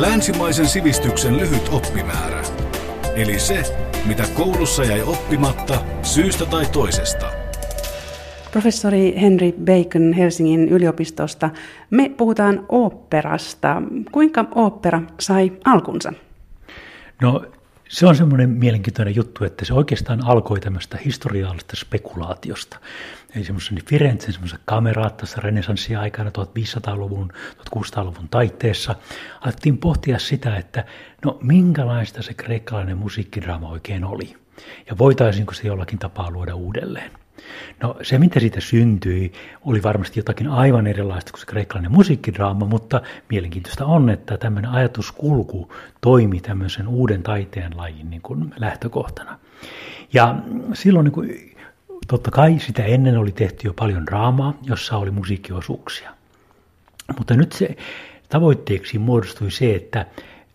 Länsimaisen sivistyksen lyhyt oppimäärä. Eli se, mitä koulussa jäi oppimatta syystä tai toisesta. Professori Henry Bacon Helsingin yliopistosta. Me puhutaan oopperasta. Kuinka ooppera sai alkunsa? No se on semmoinen mielenkiintoinen juttu, että se oikeastaan alkoi tämmöistä historiallista spekulaatiosta. Eli semmoisen Firenzen semmoisen kameraattasessa renesanssia-aikana 1500-luvun, 1600-luvun taitteessa alettiin pohtia sitä, että no minkälaista se kreikkalainen musiikkidraama oikein oli. Ja voitaisiinko se jollakin tapaa luoda uudelleen. No se, mitä siitä syntyi, oli varmasti jotakin aivan erilaista kuin se kreikkalainen musiikkidraama, mutta mielenkiintoista on, että tämmöinen ajatuskulku toimi tämmöisen uuden taiteen lajin niin kuin lähtökohtana. Ja silloin niin kuin, totta kai sitä ennen oli tehty jo paljon draamaa, jossa oli musiikkiosuuksia. Mutta nyt se tavoitteeksi muodostui se, että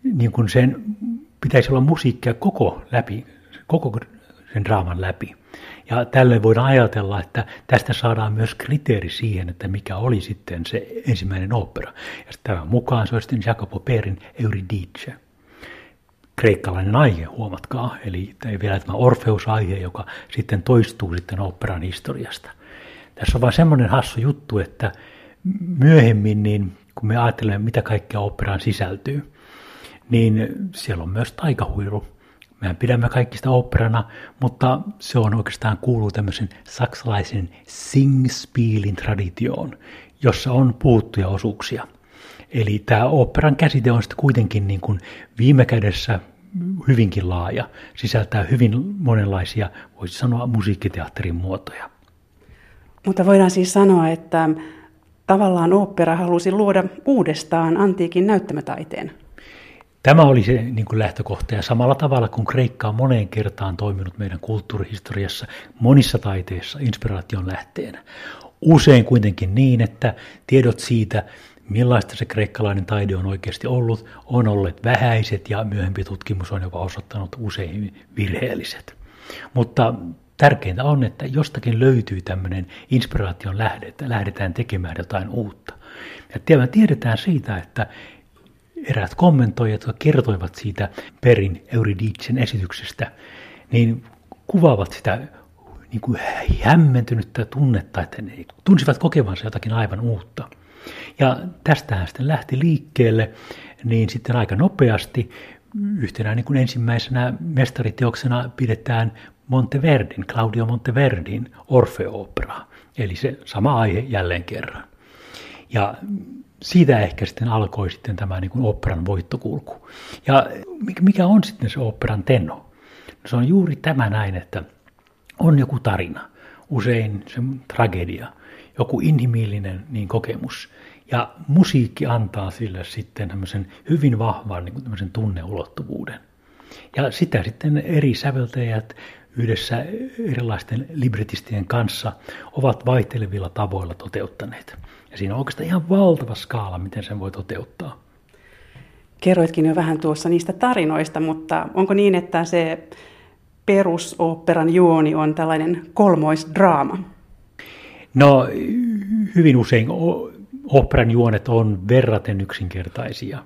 niin kuin sen pitäisi olla musiikkia koko läpi, koko sen draaman läpi. Ja tällöin voidaan ajatella, että tästä saadaan myös kriteeri siihen, että mikä oli sitten se ensimmäinen opera. Ja tämän mukaan se on sitten Jacopo Perin Euridice. Kreikkalainen aihe, huomatkaa, eli vielä tämä Orfeus-aihe, joka sitten toistuu sitten operan historiasta. Tässä on vain semmoinen hassu juttu, että myöhemmin, niin kun me ajattelemme, mitä kaikkea operaan sisältyy, niin siellä on myös taikahuilu Mehän pidämme kaikista operana, mutta se on oikeastaan kuuluu tämmöisen saksalaisen singspielin traditioon, jossa on puuttuja osuuksia. Eli tämä operan käsite on sitten kuitenkin niin kuin viime kädessä hyvinkin laaja, sisältää hyvin monenlaisia, voisi sanoa, musiikkiteatterin muotoja. Mutta voidaan siis sanoa, että tavallaan opera halusi luoda uudestaan antiikin näyttämätaiteen. Tämä oli se niin kuin lähtökohta ja samalla tavalla kuin Kreikka on moneen kertaan toiminut meidän kulttuurihistoriassa monissa taiteissa inspiraation lähteenä. Usein kuitenkin niin, että tiedot siitä, millaista se kreikkalainen taide on oikeasti ollut, on olleet vähäiset ja myöhempi tutkimus on jopa osoittanut usein virheelliset. Mutta tärkeintä on, että jostakin löytyy tämmöinen inspiraation lähde, että lähdetään tekemään jotain uutta. Ja tiedetään siitä, että eräät kommentoijat, jotka kertoivat siitä Perin Euridicen esityksestä, niin kuvaavat sitä niin kuin hämmentynyttä tunnetta, että ne tunsivat kokevansa jotakin aivan uutta. Ja tästähän sitten lähti liikkeelle, niin sitten aika nopeasti yhtenä niin kuin ensimmäisenä mestariteoksena pidetään Monteverdin, Claudio Monteverdin Orfeo-opera, eli se sama aihe jälleen kerran. Ja siitä ehkä sitten alkoi sitten tämä niin kuin operan voittokulku. Ja mikä on sitten se operan tenno? No se on juuri tämä näin, että on joku tarina, usein se tragedia, joku inhimillinen niin kokemus. Ja musiikki antaa sille sitten tämmöisen hyvin vahvan niin tämmöisen tunneulottuvuuden. Ja sitä sitten eri säveltäjät yhdessä erilaisten libretistien kanssa ovat vaihtelevilla tavoilla toteuttaneet. Ja siinä on oikeastaan ihan valtava skaala, miten sen voi toteuttaa. Kerroitkin jo vähän tuossa niistä tarinoista, mutta onko niin, että se perusoopperan juoni on tällainen kolmoisdraama? No hyvin usein operan juonet on verraten yksinkertaisia.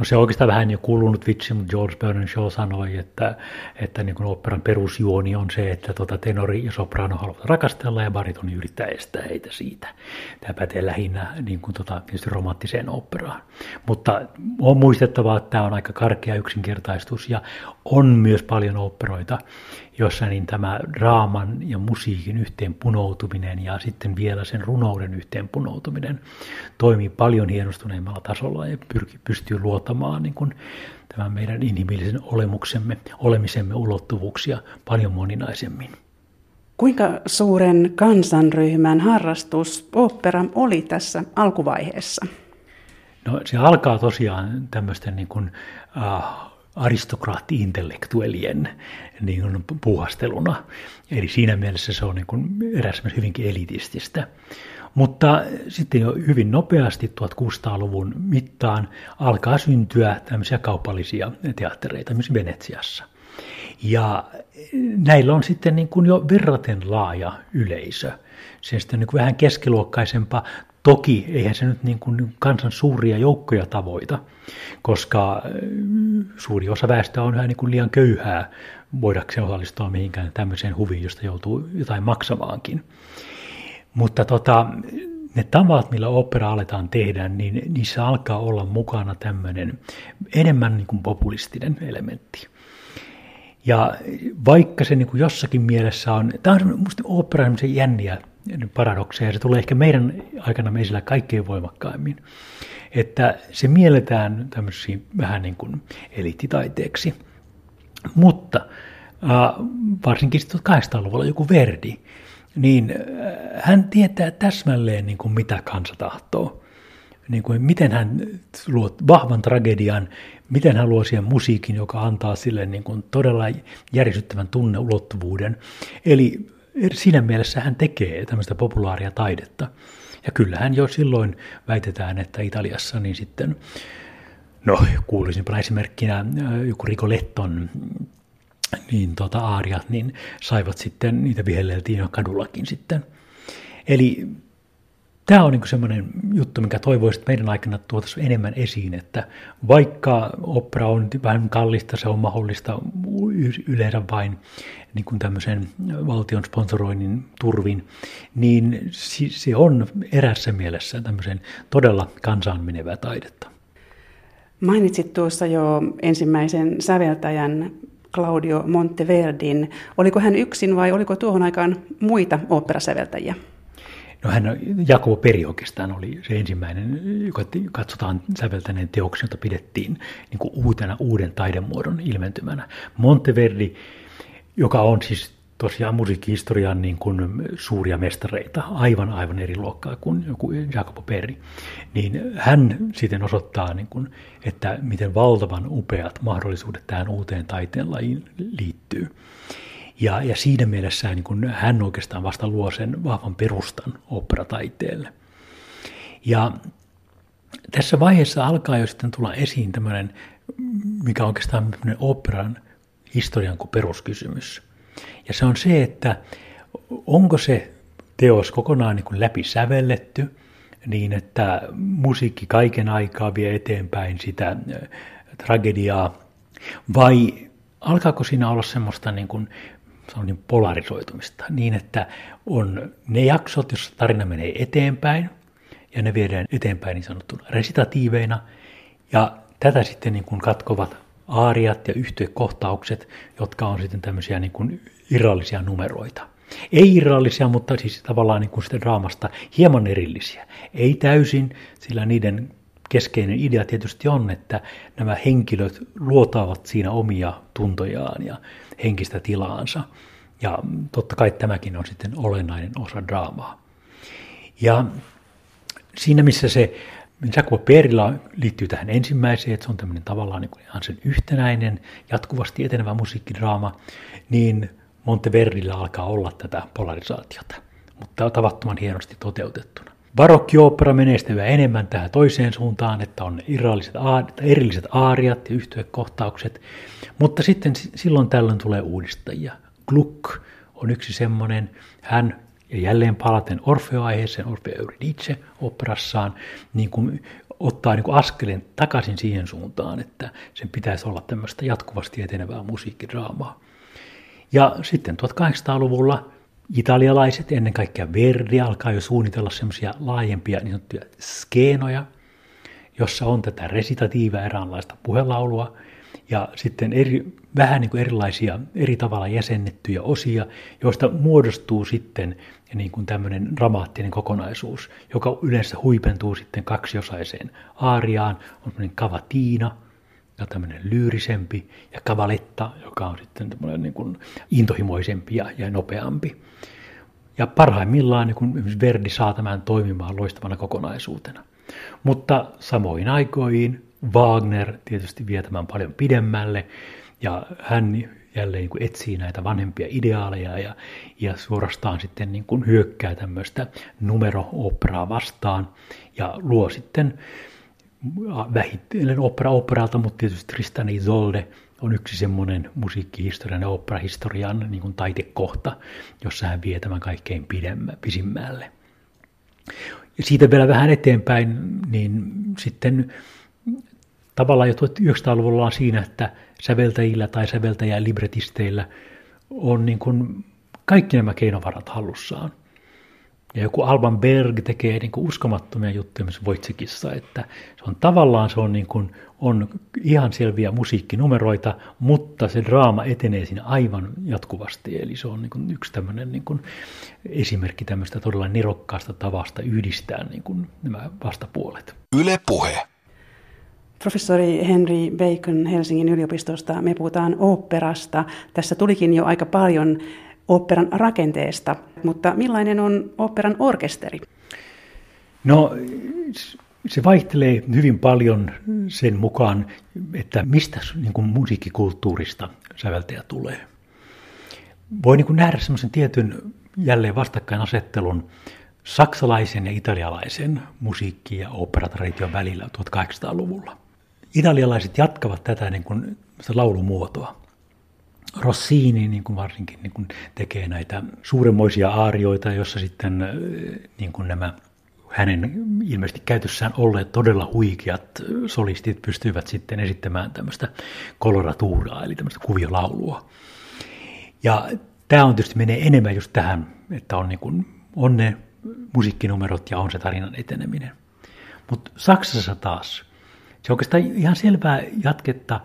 No se on oikeastaan vähän jo kulunut vitsi, mutta George Bernard Shaw sanoi, että, että niin operan perusjuoni on se, että tota tenori ja soprano haluavat rakastella ja baritoni yrittää estää heitä siitä. Tämä pätee lähinnä niin kuin tota, tietysti romanttiseen operaan. Mutta on muistettava, että tämä on aika karkea yksinkertaistus ja on myös paljon operoita, jossa niin tämä draaman ja musiikin yhteen punoutuminen ja sitten vielä sen runouden yhteen punoutuminen toimii paljon hienostuneemmalla tasolla ja pyrki, pystyy luotamaan niin kuin tämän meidän inhimillisen olemuksemme, olemisemme ulottuvuuksia paljon moninaisemmin. Kuinka suuren kansanryhmän harrastus opera oli tässä alkuvaiheessa? No se alkaa tosiaan tämmöisten niin kuin, äh, aristokraatti-intellektuellien niin kuin puuhasteluna. Eli siinä mielessä se on niin kuin eräs hyvinkin elitististä. Mutta sitten jo hyvin nopeasti 1600-luvun mittaan alkaa syntyä tämmöisiä kaupallisia teattereita myös Venetsiassa. Ja näillä on sitten niin kuin jo verraten laaja yleisö. Se on sitten niin kuin vähän keskiluokkaisempaa, Toki eihän se nyt niin kuin kansan suuria joukkoja tavoita, koska suuri osa väestöä on niin kuin liian köyhää voidakseen osallistua mihinkään tämmöiseen huviin, josta joutuu jotain maksamaankin. Mutta tota, ne tavat, millä opera aletaan tehdä, niin niissä alkaa olla mukana tämmöinen enemmän niin kuin populistinen elementti. Ja vaikka se niin kuin jossakin mielessä on, tämä on minusta opera jänniä paradokseja, ja se tulee ehkä meidän aikana meisillä kaikkein voimakkaimmin, että se mielletään tämmöisiin vähän niin kuin eliittitaiteeksi. Mutta äh, varsinkin 1800-luvulla joku Verdi, niin äh, hän tietää täsmälleen niin kuin mitä kansa tahtoo. Niin kuin, miten hän luo vahvan tragedian, miten hän luo siihen musiikin, joka antaa sille niin kuin todella järisyttävän tunneulottuvuuden. Eli siinä mielessä hän tekee tämmöistä populaaria taidetta. Ja kyllähän jo silloin väitetään, että Italiassa niin sitten, no kuulisinpa esimerkkinä äh, joku Ricoletton niin tota, aariat, niin saivat sitten, niitä vihelleltiin jo kadullakin sitten. Eli tämä on niin semmoinen juttu, mikä toivoisi, että meidän aikana tuotaisiin enemmän esiin, että vaikka opera on vähän kallista, se on mahdollista yleensä vain niin kuin tämmöisen valtion sponsoroinnin turvin, niin se on erässä mielessä tämmöisen todella kansaan menevää taidetta. Mainitsit tuossa jo ensimmäisen säveltäjän Claudio Monteverdin. Oliko hän yksin vai oliko tuohon aikaan muita operasäveltäjiä? No hän, Jakobo Peri oikeastaan oli se ensimmäinen, joka katsotaan säveltäneen teoksen, jota pidettiin niin kuin uutena uuden taidemuodon ilmentymänä. Monteverdi, joka on siis tosiaan musiikkihistorian niin kuin suuria mestareita, aivan aivan eri luokkaa kuin joku Jacopo Perri, niin hän sitten osoittaa, niin kuin, että miten valtavan upeat mahdollisuudet tähän uuteen taiteen lajiin liittyy. Ja, ja siinä mielessä niin kuin hän oikeastaan vasta luo sen vahvan perustan operataiteelle. Ja tässä vaiheessa alkaa jo sitten tulla esiin tämmöinen, mikä on operan historian kuin peruskysymys – ja se on se, että onko se teos kokonaan niin kuin läpi sävelletty, niin että musiikki kaiken aikaa vie eteenpäin sitä tragediaa, vai alkaako siinä olla semmoista niin kuin, niin polarisoitumista, niin että on ne jaksot, joissa tarina menee eteenpäin, ja ne viedään eteenpäin niin sanottuna resitatiiveina, ja tätä sitten niin kuin katkovat aariat ja yhtyekohtaukset, jotka on sitten tämmöisiä niin kuin irrallisia numeroita. Ei irrallisia, mutta siis tavallaan niin kuin sitten draamasta hieman erillisiä. Ei täysin, sillä niiden keskeinen idea tietysti on, että nämä henkilöt luotaavat siinä omia tuntojaan ja henkistä tilaansa. Ja totta kai tämäkin on sitten olennainen osa draamaa. Ja siinä missä se Jacopo Perilla liittyy tähän ensimmäiseen, että se on tämmöinen tavallaan niin ihan sen yhtenäinen, jatkuvasti etenevä musiikkidraama, niin Monteverdillä alkaa olla tätä polarisaatiota, mutta tavattoman hienosti toteutettuna. Barokkiopera menee sitten enemmän tähän toiseen suuntaan, että on irralliset, erilliset aariat ja yhtyekohtaukset, mutta sitten silloin tällöin tulee uudistajia. Gluck on yksi semmoinen, hän ja jälleen palaten Orfeo-aiheeseen, Orfeo Euridice operassaan, niin kuin ottaa niin kuin askeleen takaisin siihen suuntaan, että sen pitäisi olla tämmöistä jatkuvasti etenevää musiikkidraamaa. Ja sitten 1800-luvulla italialaiset, ennen kaikkea Verdi, alkaa jo suunnitella semmoisia laajempia niin sanottuja skeenoja, jossa on tätä resitatiivaa eräänlaista puhelaulua, ja sitten eri, vähän niin kuin erilaisia eri tavalla jäsennettyjä osia, joista muodostuu sitten niin kuin tämmöinen dramaattinen kokonaisuus, joka yleensä huipentuu sitten kaksiosaiseen aariaan, on tämmöinen kavatiina, ja tämmöinen lyyrisempi, ja kavaletta, joka on sitten tämmöinen niin kuin intohimoisempi ja, ja nopeampi. Ja parhaimmillaan niin kuin Verdi saa tämän toimimaan loistavana kokonaisuutena. Mutta samoin aikoihin Wagner tietysti vie tämän paljon pidemmälle, ja hän jälleen niin kuin etsii näitä vanhempia ideaaleja ja, ja suorastaan sitten niin kuin hyökkää tämmöistä numero-operaa vastaan ja luo sitten vähitellen opera operalta, mutta tietysti Tristan Isolde on yksi semmoinen musiikkihistorian ja operahistorian niin kuin taitekohta, jossa hän vie tämän kaikkein pidemmä, pisimmälle. siitä vielä vähän eteenpäin, niin sitten tavallaan jo 1900-luvulla on siinä, että säveltäjillä tai säveltäjä libretisteillä on niin kuin kaikki nämä keinovarat hallussaan. Ja joku Alban Berg tekee niin kuin uskomattomia juttuja myös Wojcikissa, että se on tavallaan se on, niin kuin, on ihan selviä musiikkinumeroita, mutta se draama etenee siinä aivan jatkuvasti. Eli se on niin kuin yksi tämmöinen niin kuin esimerkki tämmöistä todella nerokkaasta tavasta yhdistää niin kuin nämä vastapuolet. Yle puhe. Professori Henry Bacon Helsingin yliopistosta, me puhutaan oopperasta. Tässä tulikin jo aika paljon oopperan rakenteesta, mutta millainen on oopperan orkesteri? No se vaihtelee hyvin paljon sen mukaan, että mistä niin kuin musiikkikulttuurista säveltäjä tulee. Voi niin kuin nähdä semmoisen tietyn jälleen vastakkainasettelun saksalaisen ja italialaisen musiikki- ja oopperatradition välillä 1800-luvulla. Italialaiset jatkavat tätä niin kuin laulumuotoa. Rossini niin kuin varsinkin niin kuin tekee näitä suuremmoisia aarioita, jossa sitten niin kuin nämä hänen ilmeisesti käytössään olleet todella huikeat solistit pystyivät sitten esittämään tämmöistä koloratuuraa, eli tämmöistä kuviolaulua. Ja tämä on tietysti menee enemmän just tähän, että on, niin kuin, on ne musiikkinumerot ja on se tarinan eteneminen. Mutta Saksassa taas, se on oikeastaan ihan selvää jatketta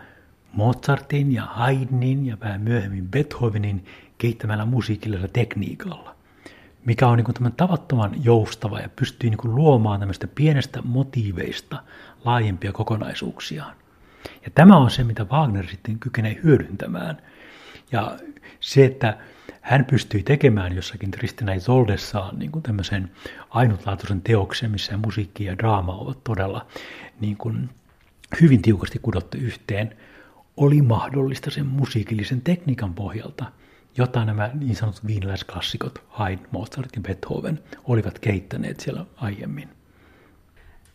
Mozartin ja Haydnin ja vähän myöhemmin Beethovenin kehittämällä musiikillisella tekniikalla, mikä on niin tavattoman joustava ja pystyy niin luomaan tämmöistä pienestä motiiveista laajempia kokonaisuuksia. Ja tämä on se, mitä Wagner sitten kykenee hyödyntämään. Ja se, että hän pystyi tekemään jossakin Tristan Isoldessaan niin tämmöisen ainutlaatuisen teoksen, missä musiikki ja draama ovat todella niin kuin hyvin tiukasti kudottu yhteen, oli mahdollista sen musiikillisen tekniikan pohjalta, jota nämä niin sanotut viiniläisklassikot, Haydn, Mozart ja Beethoven, olivat kehittäneet siellä aiemmin.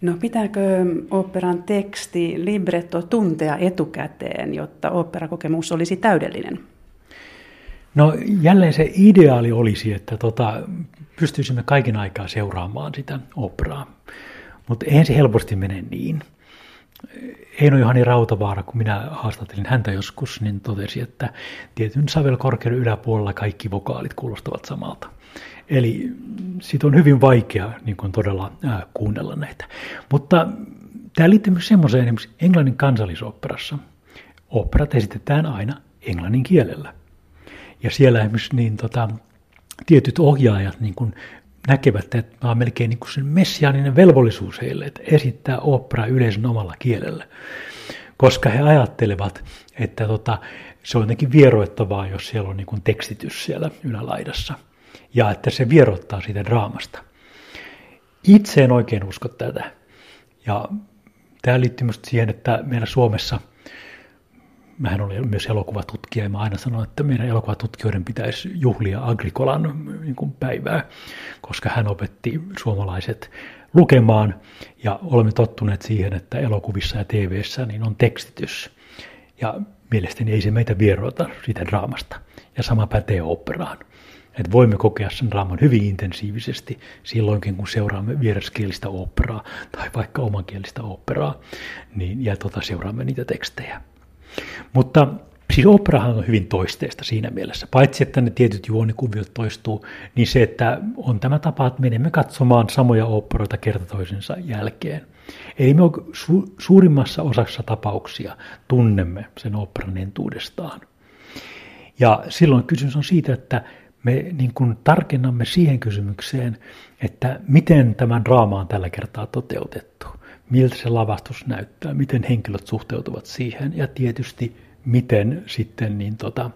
No pitääkö operan teksti, libretto tuntea etukäteen, jotta operakokemus olisi täydellinen? No jälleen se ideaali olisi, että tota, pystyisimme kaiken aikaa seuraamaan sitä operaa, mutta eihän se helposti mene niin. Eino Johani Rautavaara, kun minä haastattelin häntä joskus, niin totesi, että tietyn sävelkorkeuden yläpuolella kaikki vokaalit kuulostavat samalta. Eli siitä on hyvin vaikea niin kuin todella ää, kuunnella näitä. Mutta tämä liittyy myös semmoiseen, esimerkiksi Englannin kansallisoperassa. Operat esitetään aina englannin kielellä. Ja siellä esimerkiksi niin, tota, tietyt ohjaajat niin kuin näkevät, että tämä on melkein niin kuin sen messiaaninen velvollisuus heille, että esittää opera yleisön omalla kielellä. Koska he ajattelevat, että tota, se on jotenkin vieroittavaa, jos siellä on niin kuin tekstitys siellä ylälaidassa. Ja että se vieroittaa siitä draamasta. Itse en oikein usko tätä. Ja tämä liittyy myös siihen, että meillä Suomessa – mähän olen myös elokuvatutkija ja mä aina sanon, että meidän elokuvatutkijoiden pitäisi juhlia Agrikolan niin päivää, koska hän opetti suomalaiset lukemaan ja olemme tottuneet siihen, että elokuvissa ja TVssä niin on tekstitys. Ja mielestäni ei se meitä vieroita siitä draamasta. Ja sama pätee operaan. Että voimme kokea sen draaman hyvin intensiivisesti silloinkin, kun seuraamme vieraskielistä operaa tai vaikka omankielistä operaa, niin, ja tota, seuraamme niitä tekstejä. Mutta siis operahan on hyvin toisteista siinä mielessä. Paitsi, että ne tietyt juonikuviot toistuu, niin se, että on tämä tapa, että menemme katsomaan samoja operoita kerta toisensa jälkeen. Eli me su- suurimmassa osassa tapauksia tunnemme sen operan entuudestaan. Ja silloin kysymys on siitä, että me niin kuin tarkennamme siihen kysymykseen, että miten tämän draama on tällä kertaa toteutettu miltä se lavastus näyttää, miten henkilöt suhteutuvat siihen ja tietysti miten sitten niin tota,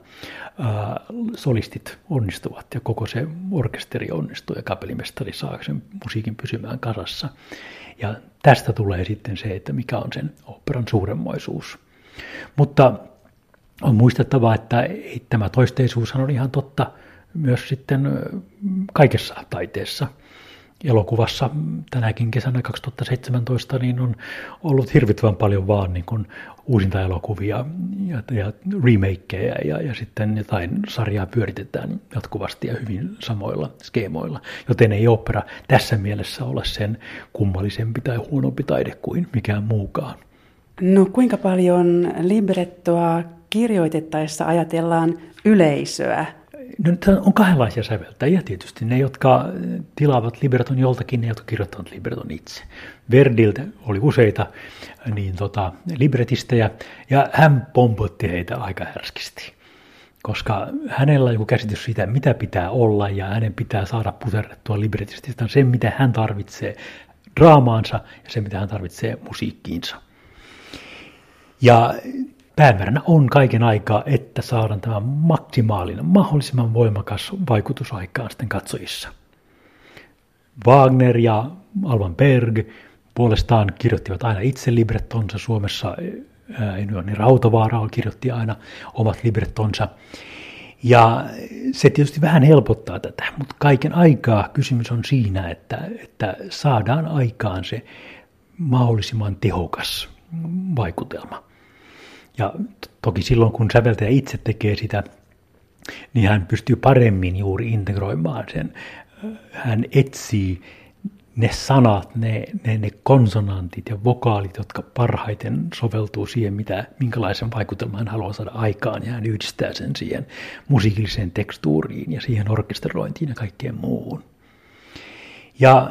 ää, solistit onnistuvat ja koko se orkesteri onnistuu ja kapellimestari saa sen musiikin pysymään kasassa. Ja tästä tulee sitten se, että mikä on sen operan suuremmoisuus. Mutta on muistettava, että tämä toisteisuus on ihan totta myös sitten kaikessa taiteessa – elokuvassa tänäkin kesänä 2017 niin on ollut hirvittävän paljon vaan niin kuin uusinta elokuvia ja, ja remakeja ja, ja sitten jotain sarjaa pyöritetään jatkuvasti ja hyvin samoilla skeemoilla. Joten ei opera tässä mielessä ole sen kummallisempi tai huonompi taide kuin mikään muukaan. No kuinka paljon librettoa kirjoitettaessa ajatellaan yleisöä? No, on kahdenlaisia säveltäjiä tietysti. Ne, jotka tilaavat libreton joltakin, ne, jotka kirjoittavat libreton itse. Verdiltä oli useita niin tota, libretistejä, ja hän pompotti heitä aika härskisti. Koska hänellä on joku käsitys siitä, mitä pitää olla, ja hänen pitää saada puserrettua libretististä sen, mitä hän tarvitsee draamaansa, ja se, mitä hän tarvitsee musiikkiinsa. Ja päämääränä on kaiken aikaa, että saadaan tämä maksimaalinen, mahdollisimman voimakas vaikutus aikaan sitten katsojissa. Wagner ja Alban Berg puolestaan kirjoittivat aina itse librettonsa Suomessa. Niin Rautavaara kirjoitti aina omat librettonsa. Ja se tietysti vähän helpottaa tätä, mutta kaiken aikaa kysymys on siinä, että, että saadaan aikaan se mahdollisimman tehokas vaikutelma. Ja toki silloin, kun säveltäjä itse tekee sitä, niin hän pystyy paremmin juuri integroimaan sen. Hän etsii ne sanat, ne, ne, ne konsonantit ja vokaalit, jotka parhaiten soveltuu siihen, mitä, minkälaisen vaikutelman hän haluaa saada aikaan, ja hän yhdistää sen siihen musiikilliseen tekstuuriin ja siihen orkesterointiin ja kaikkeen muuhun. Ja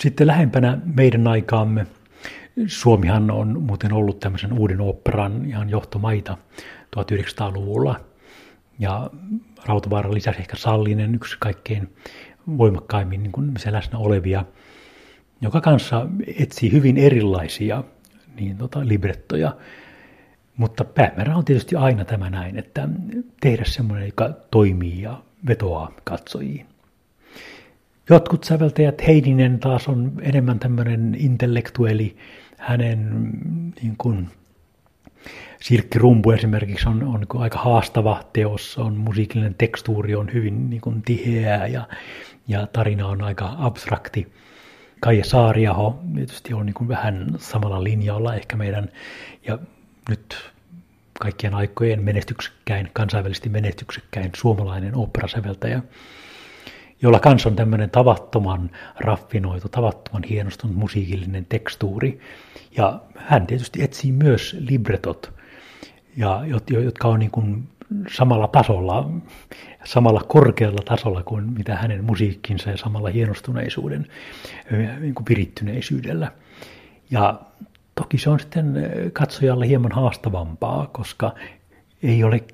sitten lähempänä meidän aikaamme – Suomihan on muuten ollut tämmöisen uuden operan ihan johtomaita 1900-luvulla. Ja Rautavaara lisäsi ehkä Sallinen yksi kaikkein voimakkaimmin niin kuin läsnä olevia, joka kanssa etsii hyvin erilaisia niin, tota, librettoja. Mutta päämäärä on tietysti aina tämä näin, että tehdä semmoinen, joka toimii ja vetoaa katsojiin. Jotkut säveltäjät, Heidinen taas on enemmän tämmöinen intellektueli, hänen niin kuin, Sirkkirumpu esimerkiksi on, on niin aika haastava teos, on musiikillinen tekstuuri on hyvin niin kuin, tiheää ja, ja tarina on aika abstrakti. Kaija Saariaho tietysti on niin kuin vähän samalla linjalla ehkä meidän, ja nyt kaikkien aikojen menestyksekkäin, kansainvälisesti menestyksekkäin suomalainen operasäveltäjä jolla kanssa on tämmöinen tavattoman raffinoitu, tavattoman hienostunut musiikillinen tekstuuri. Ja hän tietysti etsii myös libretot, ja, jotka on niin kuin samalla tasolla, samalla korkealla tasolla kuin mitä hänen musiikkinsa ja samalla hienostuneisuuden niin kuin virittyneisyydellä. Ja toki se on sitten katsojalle hieman haastavampaa, koska ei ole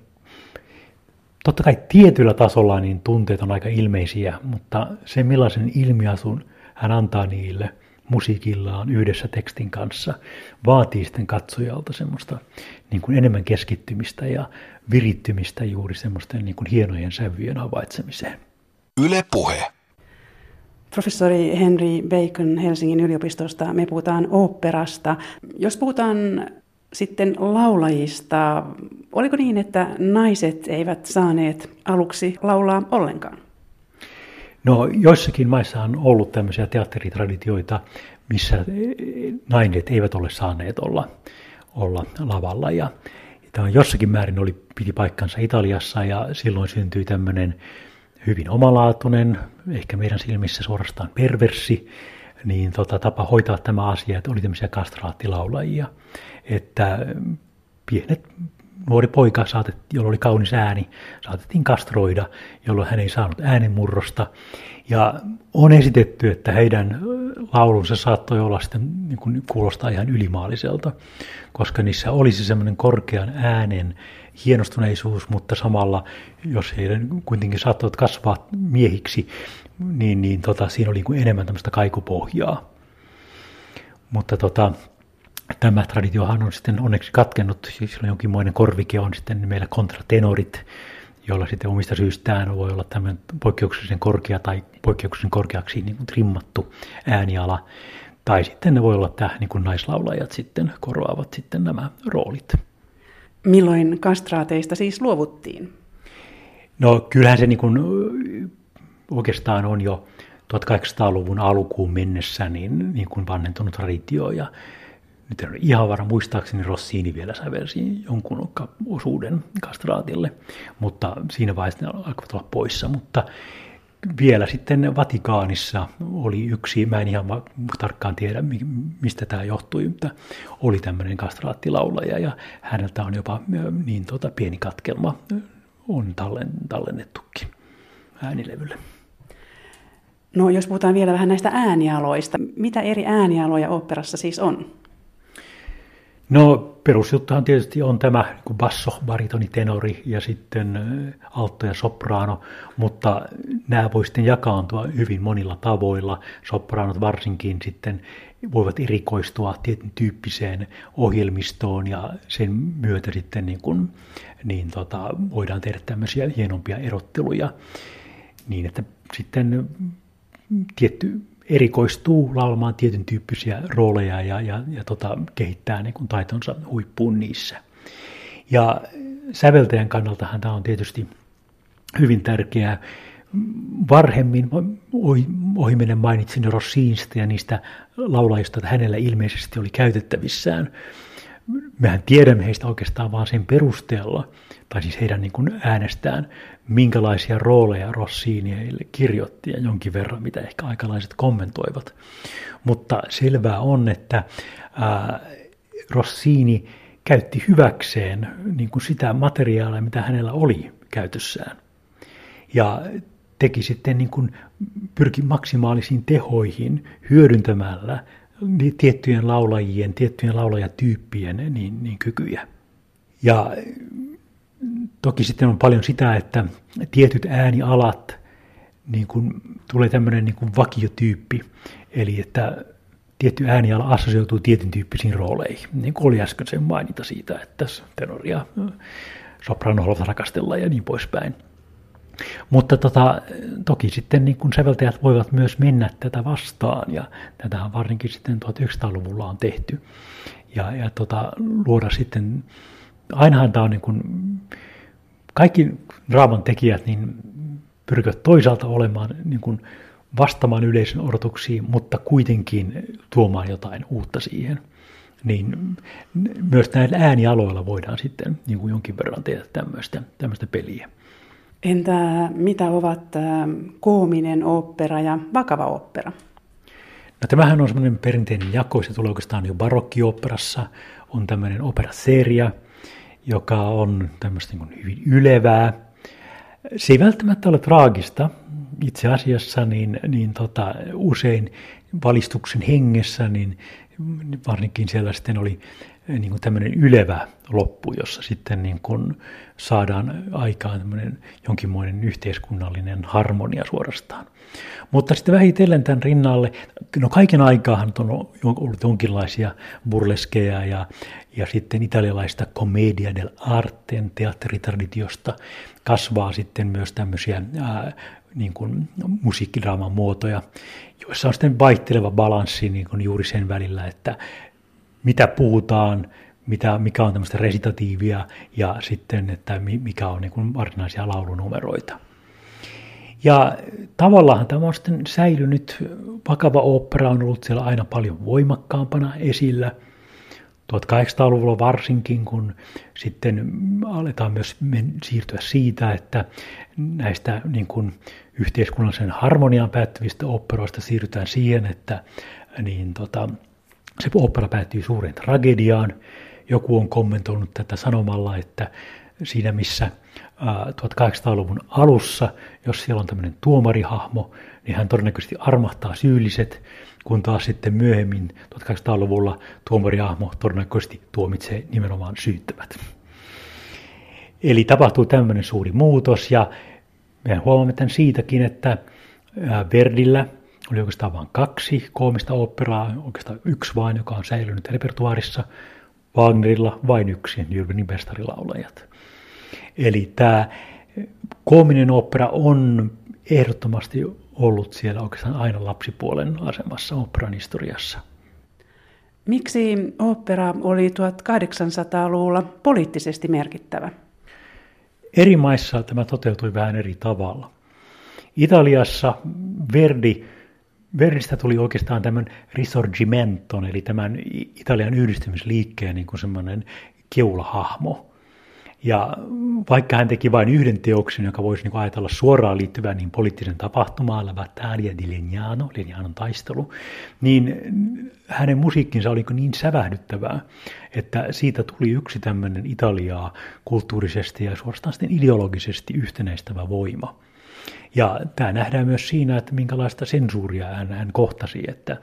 Totta kai tietyllä tasolla niin tunteet on aika ilmeisiä, mutta se millaisen ilmiasun hän antaa niille musiikillaan yhdessä tekstin kanssa, vaatii sitten katsojalta semmoista niin kuin enemmän keskittymistä ja virittymistä juuri semmoisten niin kuin hienojen sävyjen havaitsemiseen. Yle Puhe. Professori Henry Bacon Helsingin yliopistosta, me puhutaan oopperasta. Jos puhutaan sitten laulajista, oliko niin, että naiset eivät saaneet aluksi laulaa ollenkaan? No joissakin maissa on ollut tämmöisiä teatteritraditioita, missä naiset eivät ole saaneet olla, olla lavalla. Ja tämä jossakin määrin oli, piti paikkansa Italiassa ja silloin syntyi tämmöinen hyvin omalaatuinen, ehkä meidän silmissä suorastaan perversi, niin tota, tapa hoitaa tämä asia, että oli tämmöisiä kastraattilaulajia että pienet nuori poika, saatet, jolla oli kaunis ääni, saatettiin kastroida, jolloin hän ei saanut äänenmurrosta. Ja on esitetty, että heidän laulunsa saattoi olla sitten niin kuin kuulostaa ihan ylimaaliselta, koska niissä olisi semmoinen korkean äänen hienostuneisuus, mutta samalla, jos heidän kuitenkin saattoivat kasvaa miehiksi, niin, niin tota, siinä oli niin kuin enemmän tämmöistä kaikupohjaa. Mutta tota, tämä traditiohan on sitten onneksi katkennut, siis sillä jonkinmoinen korvike on sitten meillä kontratenorit, jolla sitten omista syystään voi olla tämmöinen poikkeuksellisen korkea tai poikkeuksellisen korkeaksi niin kuin trimmattu ääniala. Tai sitten ne voi olla tämä, niin kuin naislaulajat sitten korvaavat sitten nämä roolit. Milloin kastraateista siis luovuttiin? No kyllähän se niin kuin oikeastaan on jo 1800-luvun alkuun mennessä niin, niin kuin vanhentunut traditio ja nyt en ole ihan varma, muistaakseni Rossini vielä sävelsi jonkun osuuden kastraatille, mutta siinä vaiheessa ne alkoivat olla poissa, mutta vielä sitten Vatikaanissa oli yksi, mä en ihan tarkkaan tiedä mistä tämä johtui, mutta oli tämmöinen kastraattilaulaja ja häneltä on jopa niin tota, pieni katkelma on tallen, tallennettukin äänilevylle. No jos puhutaan vielä vähän näistä äänialoista, mitä eri äänialoja operassa siis on? No perusjuttuhan tietysti on tämä niin basso, baritoni, tenori ja sitten alto ja sopraano, mutta nämä voi sitten jakaantua hyvin monilla tavoilla. Sopraanot varsinkin sitten voivat erikoistua tietyn tyyppiseen ohjelmistoon ja sen myötä sitten niin kuin, niin tota, voidaan tehdä tämmöisiä hienompia erotteluja niin, että sitten tietty erikoistuu laulamaan tietyn tyyppisiä rooleja ja, ja, ja tota, kehittää niin kuin taitonsa huippuun niissä. Ja säveltäjän kannaltahan tämä on tietysti hyvin tärkeää. Varhemmin ohimenen mainitsin Rossiinsta ja niistä laulajista, että hänellä ilmeisesti oli käytettävissään. Mehän tiedämme heistä oikeastaan vain sen perusteella, tai siis heidän niin kuin äänestään, minkälaisia rooleja Rossini heille kirjoitti ja jonkin verran, mitä ehkä aikalaiset kommentoivat. Mutta selvää on, että ää, Rossini käytti hyväkseen niin kuin sitä materiaalia, mitä hänellä oli käytössään. Ja teki sitten niin kuin, pyrki maksimaalisiin tehoihin hyödyntämällä tiettyjen laulajien, tiettyjen laulajatyyppien niin, niin kykyjä. Ja Toki sitten on paljon sitä, että tietyt äänialat, niin kuin tulee tämmöinen niin kuin vakiotyyppi, eli että tietty ääniala assosioituu tietyn tyyppisiin rooleihin, niin kuin oli äsken sen mainita siitä, että tenoria, soprano halutaan rakastella ja niin poispäin. Mutta tota, toki sitten niin kun säveltäjät voivat myös mennä tätä vastaan, ja tätä varsinkin sitten 1900-luvulla on tehty, ja, ja tota, luoda sitten, ainahan tämä on niin kuin kaikki draaman tekijät niin pyrkivät toisaalta olemaan niin kuin vastaamaan yleisön odotuksiin, mutta kuitenkin tuomaan jotain uutta siihen. Niin myös näillä äänialoilla voidaan sitten niin kuin jonkin verran tehdä tämmöistä, tämmöistä peliä. Entä mitä ovat koominen opera ja vakava opera? No tämähän on semmoinen perinteinen jako, se tulee oikeastaan jo barokkiopperassa, on tämmöinen operaseria, joka on tämmöistä niin hyvin ylevää. Se ei välttämättä ole traagista. Itse asiassa niin, niin tota, usein valistuksen hengessä, niin varsinkin siellä sitten oli niin kuin tämmöinen ylevä loppu, jossa sitten niin kuin saadaan aikaan tämmöinen jonkinmoinen yhteiskunnallinen harmonia suorastaan. Mutta sitten vähitellen tämän rinnalle, no kaiken aikaahan on ollut jonkinlaisia burleskeja ja, ja sitten italialaista commedia del arten teatteritraditiosta kasvaa sitten myös tämmöisiä ää, niin kuin musiikkidraaman muotoja, joissa on sitten vaihteleva balanssi niin kuin juuri sen välillä, että mitä puhutaan, mitä, mikä on tämmöistä resitatiivia ja sitten, että mikä on niin kuin varsinaisia laulunumeroita. Ja tavallaan tämä on sitten säilynyt, vakava opera on ollut siellä aina paljon voimakkaampana esillä. 1800-luvulla varsinkin, kun sitten aletaan myös siirtyä siitä, että näistä niin kuin yhteiskunnallisen harmoniaan päättyvistä operoista siirrytään siihen, että niin tota, se opera päättyy suureen tragediaan. Joku on kommentoinut tätä sanomalla, että siinä missä 1800-luvun alussa, jos siellä on tämmöinen tuomarihahmo, niin hän todennäköisesti armahtaa syylliset, kun taas sitten myöhemmin 1800-luvulla tuomarihahmo todennäköisesti tuomitsee nimenomaan syyttävät. Eli tapahtuu tämmöinen suuri muutos ja me huomaamme tämän siitäkin, että Verdillä oli oikeastaan vain kaksi koomista operaa, oikeastaan yksi vain, joka on säilynyt repertuaarissa. Wagnerilla vain yksi, Jürgenin bestarilaulajat. Eli tämä koominen opera on ehdottomasti ollut siellä oikeastaan aina lapsipuolen asemassa operan historiassa. Miksi opera oli 1800-luvulla poliittisesti merkittävä? Eri maissa tämä toteutui vähän eri tavalla. Italiassa Verdi Verdistä tuli oikeastaan tämän risorgimenton, eli tämän Italian yhdistymisliikkeen niin kuin semmoinen keulahahmo. Ja vaikka hän teki vain yhden teoksen, joka voisi niin ajatella suoraan liittyvän niin poliittisen tapahtumaan, La Battaglia di Legnano, Legnanon taistelu, niin hänen musiikkinsa oli niin sävähdyttävää, että siitä tuli yksi tämmöinen Italiaa kulttuurisesti ja suorastaan ideologisesti yhtenäistävä voima. Ja tämä nähdään myös siinä, että minkälaista sensuuria hän, hän kohtasi, että,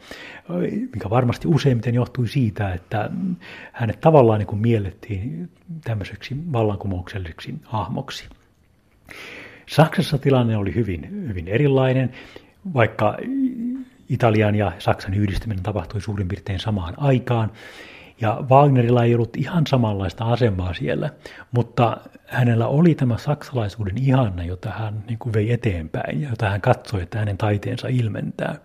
mikä varmasti useimmiten johtui siitä, että hänet tavallaan niin kuin miellettiin tämmöiseksi vallankumoukselliseksi hahmoksi. Saksassa tilanne oli hyvin, hyvin erilainen, vaikka Italian ja Saksan yhdistyminen tapahtui suurin piirtein samaan aikaan. Ja Wagnerilla ei ollut ihan samanlaista asemaa siellä, mutta hänellä oli tämä saksalaisuuden ihanne, jota hän niin kuin vei eteenpäin ja jota hän katsoi, että hänen taiteensa ilmentää.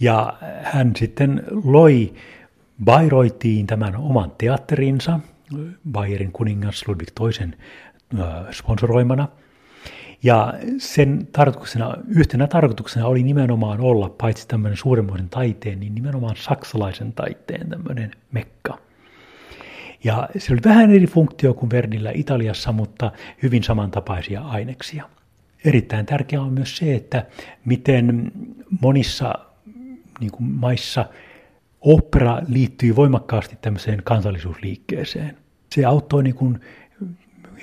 Ja hän sitten loi Bayreuthiin tämän oman teatterinsa, Bayerin kuningas Ludwig II sponsoroimana – ja sen tarkoituksena, yhtenä tarkoituksena oli nimenomaan olla, paitsi tämmöinen suuremmoisen taiteen, niin nimenomaan saksalaisen taiteen tämmöinen mekka. Ja se oli vähän eri funktio kuin Verdillä Italiassa, mutta hyvin samantapaisia aineksia. Erittäin tärkeää on myös se, että miten monissa niin kuin maissa opera liittyy voimakkaasti tämmöiseen kansallisuusliikkeeseen. Se auttoi niin kuin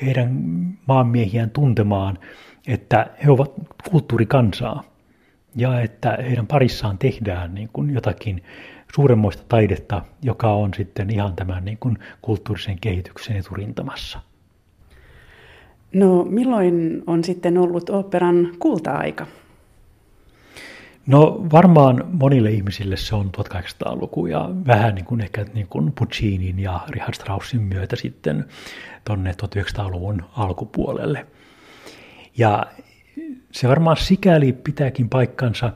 heidän maanmiehiään tuntemaan että he ovat kulttuurikansaa ja että heidän parissaan tehdään niin kuin jotakin suuremmoista taidetta, joka on sitten ihan tämän niin kuin kulttuurisen kehityksen eturintamassa. No milloin on sitten ollut operan kulta-aika? No varmaan monille ihmisille se on 1800-luku ja vähän niin kuin ehkä niin kuin Puccinin ja Richard Straussin myötä sitten tuonne 1900-luvun alkupuolelle – ja se varmaan sikäli pitääkin paikkansa,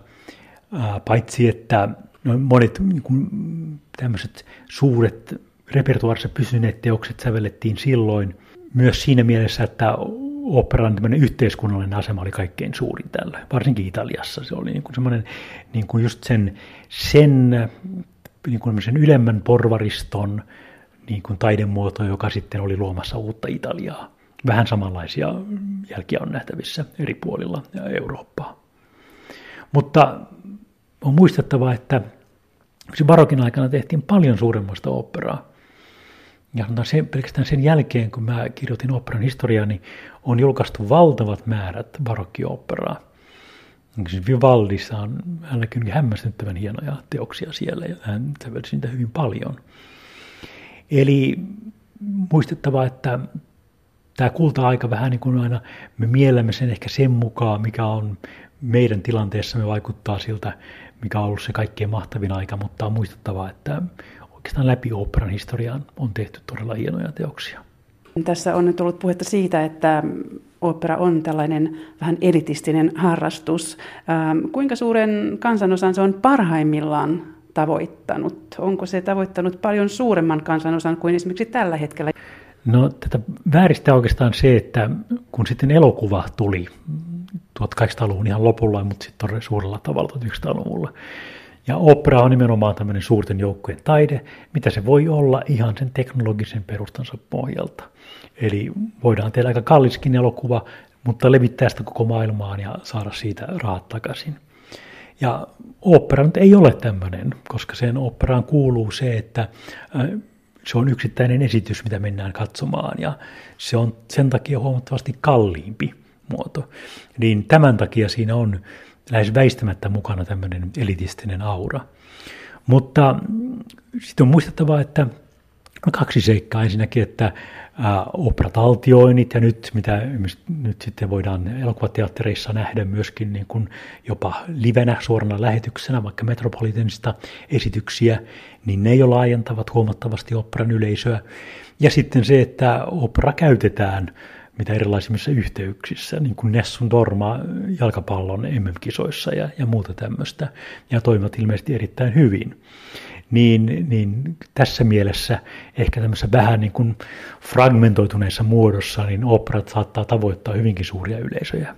paitsi että no monet niin tämmöiset suuret repertuarissa pysyneet teokset sävellettiin silloin myös siinä mielessä, että operan yhteiskunnallinen asema oli kaikkein suurin tällä, varsinkin Italiassa. Se oli niin kuin semmoinen niin kuin just sen, sen niin kuin ylemmän porvariston niin kuin taidemuoto, joka sitten oli luomassa uutta Italiaa vähän samanlaisia jälkiä on nähtävissä eri puolilla Eurooppaa. Mutta on muistettava, että barokin aikana tehtiin paljon suuremmasta operaa. Ja sen, pelkästään sen jälkeen, kun mä kirjoitin operan historiaa, niin on julkaistu valtavat määrät barokkioperaa. Siis Vivaldissa on hänelläkin hämmästyttävän hienoja teoksia siellä, ja hän sävelsi niitä hyvin paljon. Eli muistettava, että tämä kulta-aika vähän niin kuin aina, me miellämme sen ehkä sen mukaan, mikä on meidän tilanteessamme vaikuttaa siltä, mikä on ollut se kaikkein mahtavin aika, mutta on muistettava, että oikeastaan läpi operan historiaan on tehty todella hienoja teoksia. Tässä on nyt ollut puhetta siitä, että opera on tällainen vähän elitistinen harrastus. Ähm, kuinka suuren kansanosan se on parhaimmillaan tavoittanut? Onko se tavoittanut paljon suuremman kansanosan kuin esimerkiksi tällä hetkellä? No tätä vääristä oikeastaan se, että kun sitten elokuva tuli 1800-luvun ihan lopulla, mutta sitten suurella tavalla 1900-luvulla, ja opera on nimenomaan tämmöinen suurten joukkojen taide, mitä se voi olla ihan sen teknologisen perustansa pohjalta. Eli voidaan tehdä aika kalliskin elokuva, mutta levittää sitä koko maailmaan ja saada siitä rahat takaisin. Ja opera nyt ei ole tämmöinen, koska sen operaan kuuluu se, että se on yksittäinen esitys, mitä mennään katsomaan ja se on sen takia huomattavasti kalliimpi muoto. Niin tämän takia siinä on lähes väistämättä mukana tämmöinen elitistinen aura. Mutta sitten on muistettava, että kaksi seikkaa. Ensinnäkin, että operataltioinnit ja nyt, mitä nyt sitten voidaan elokuvateattereissa nähdä myöskin niin kuin jopa livenä suorana lähetyksenä, vaikka metropolitanista esityksiä, niin ne jo laajentavat huomattavasti operan yleisöä. Ja sitten se, että opera käytetään mitä erilaisimmissa yhteyksissä, niin kuin Nessun Dorma jalkapallon MM-kisoissa ja, ja muuta tämmöistä, ja toimivat ilmeisesti erittäin hyvin niin, niin tässä mielessä ehkä tämmöisessä vähän niin kuin fragmentoituneessa muodossa, niin operat saattaa tavoittaa hyvinkin suuria yleisöjä.